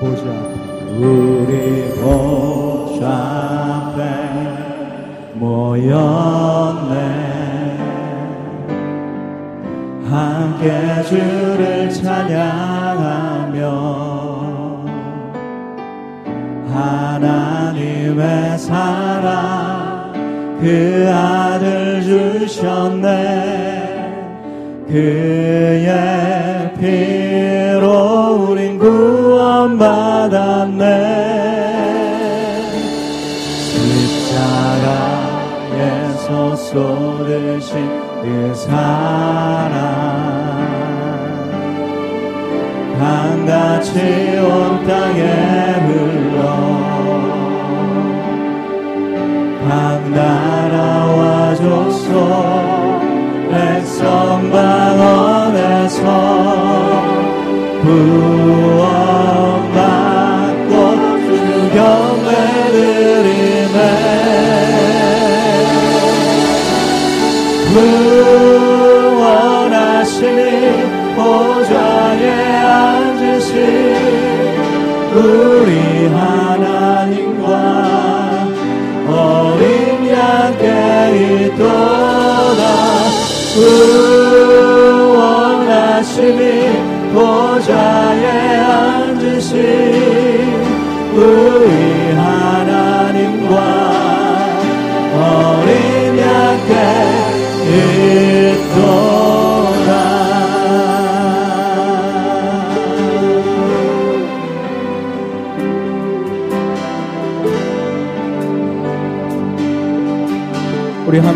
보좌 우리 보좌 앞에 모였네. 함께 주를 찬양하며 하나님의 사랑 그 아들 주셨네. 그의 피로 구원 받았네. 십자가에서 쏟으신 그 사랑. 강같이 온 땅에 흘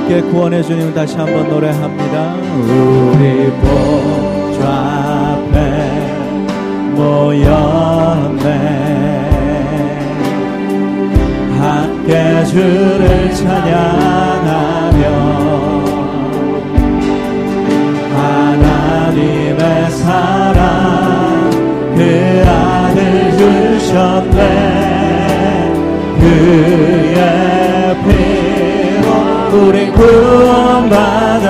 함께 구원해 주님 다시 한번 노래합니다. 우리 보좌 앞에 모였네 함께 주를 찬양하며 하나님의 사랑 그 아들 주셨네 그의 우리 구원받았네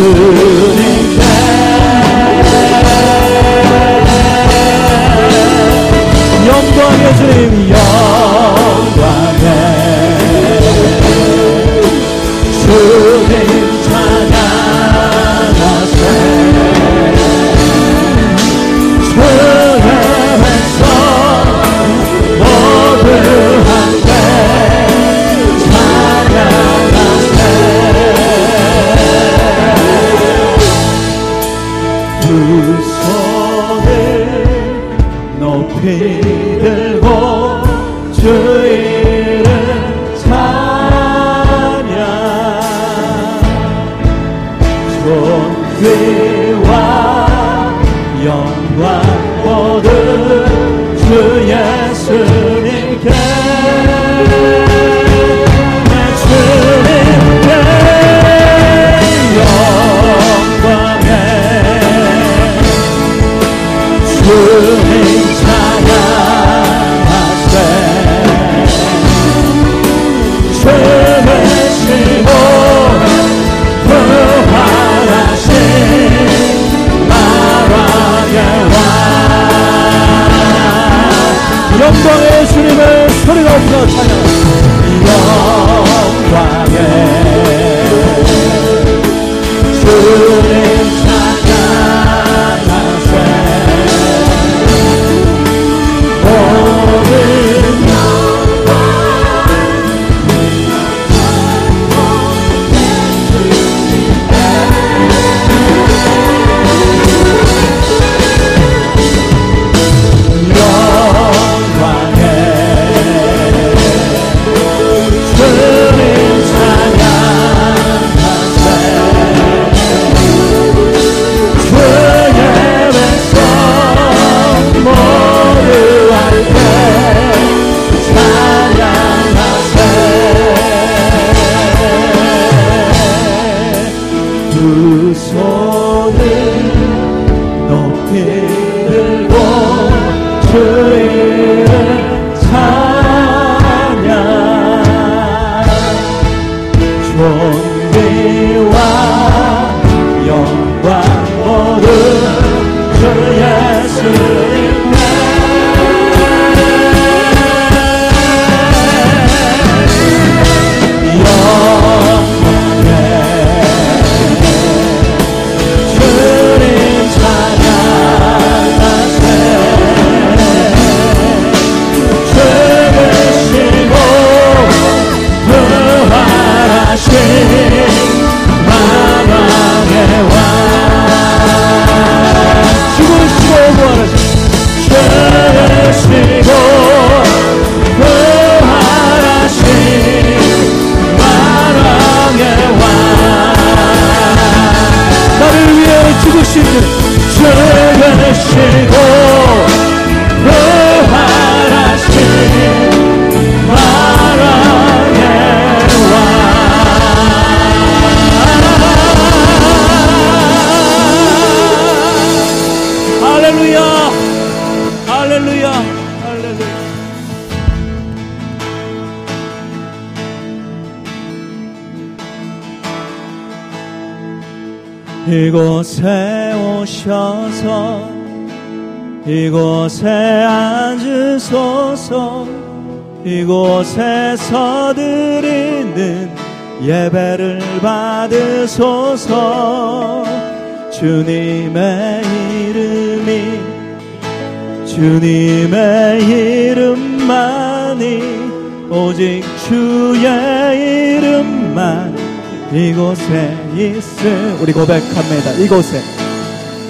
예수님께 영광의 주님, 영광의 주님 존귀와 영광 모두 주 예수 영광의 주님을 소리가 없어 찬양. 이곳에 오셔서 이곳에 앉으소서 이곳에 서 드리는 예배를 받으소서. 주님의 이름이 주님의 이름만이 오직 주의 이름만 이곳에 있음 우리 고백합니다. 이곳에.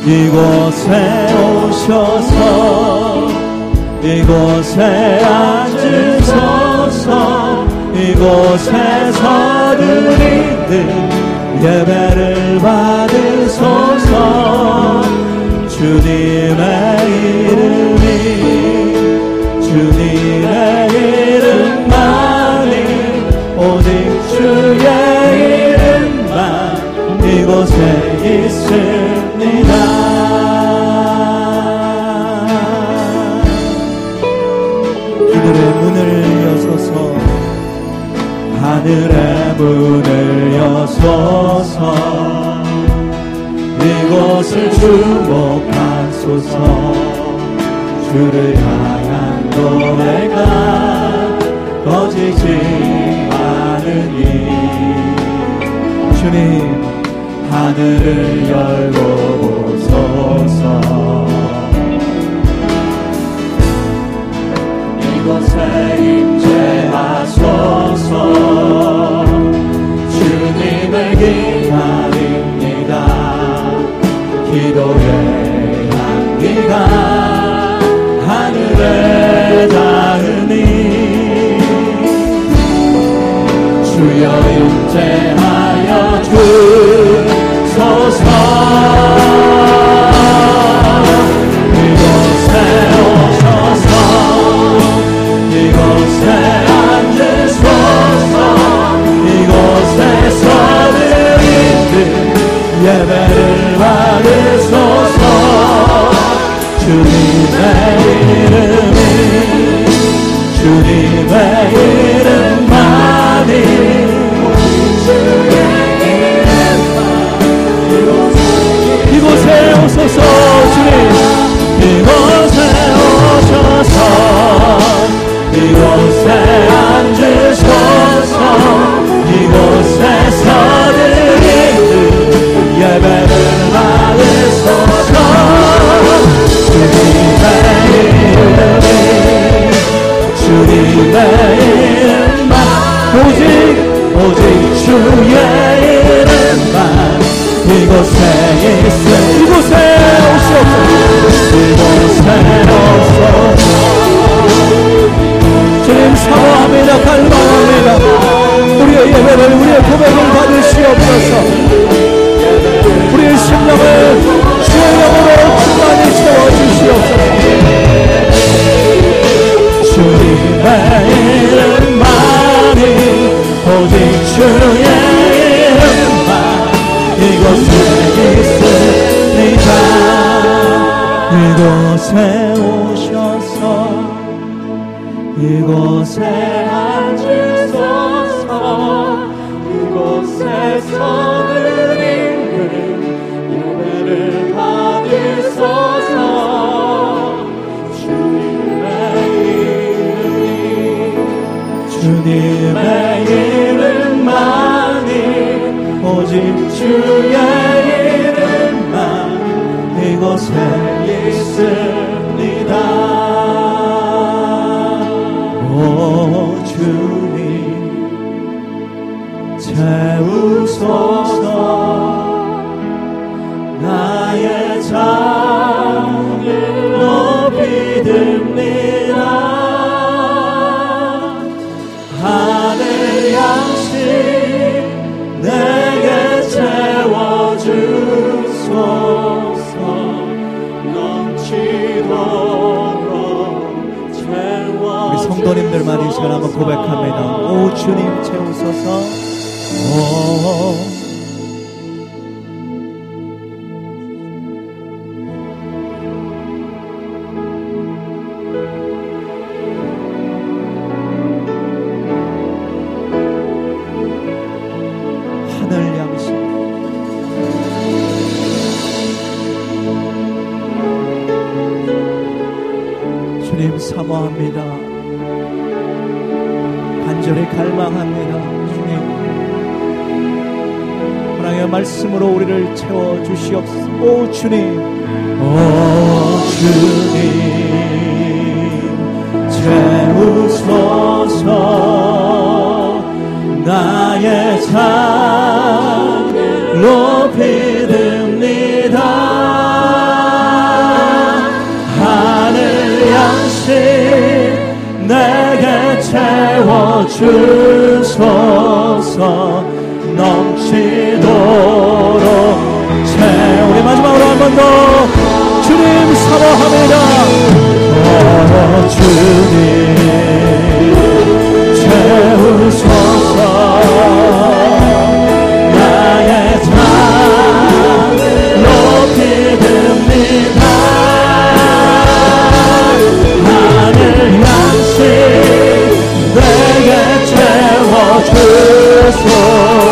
이곳에 오셔서 이곳에 앉으소서 이곳에서 드리는 예배를 받으소서. 주님의 꺼지지 않으니 주님 하늘을 열고 보소서 이곳에 임재하소서 주여 임재하여 주 이곳 이곳에 오셔서 이곳에 앉으소서. 이곳에서 드리는 예배를 받으소서. 주님의 이름이 주님의 이름만이 오직 주의 이름만 이곳에 있 우리 성도님들만 이 시간 한번 고백합니다. 오 주님 채우소서. 오 갈망합니다. 주님. 하나님의 말씀으로 우리를 채워 주시옵소서. 오 주님. 오 주님. 채우소서. 나의 잔 높이 하늘 양식 주소서 넘치도록 채. 우리 마지막으로 한 번 더 주님 사모합니다. 오 주님 채우소서 채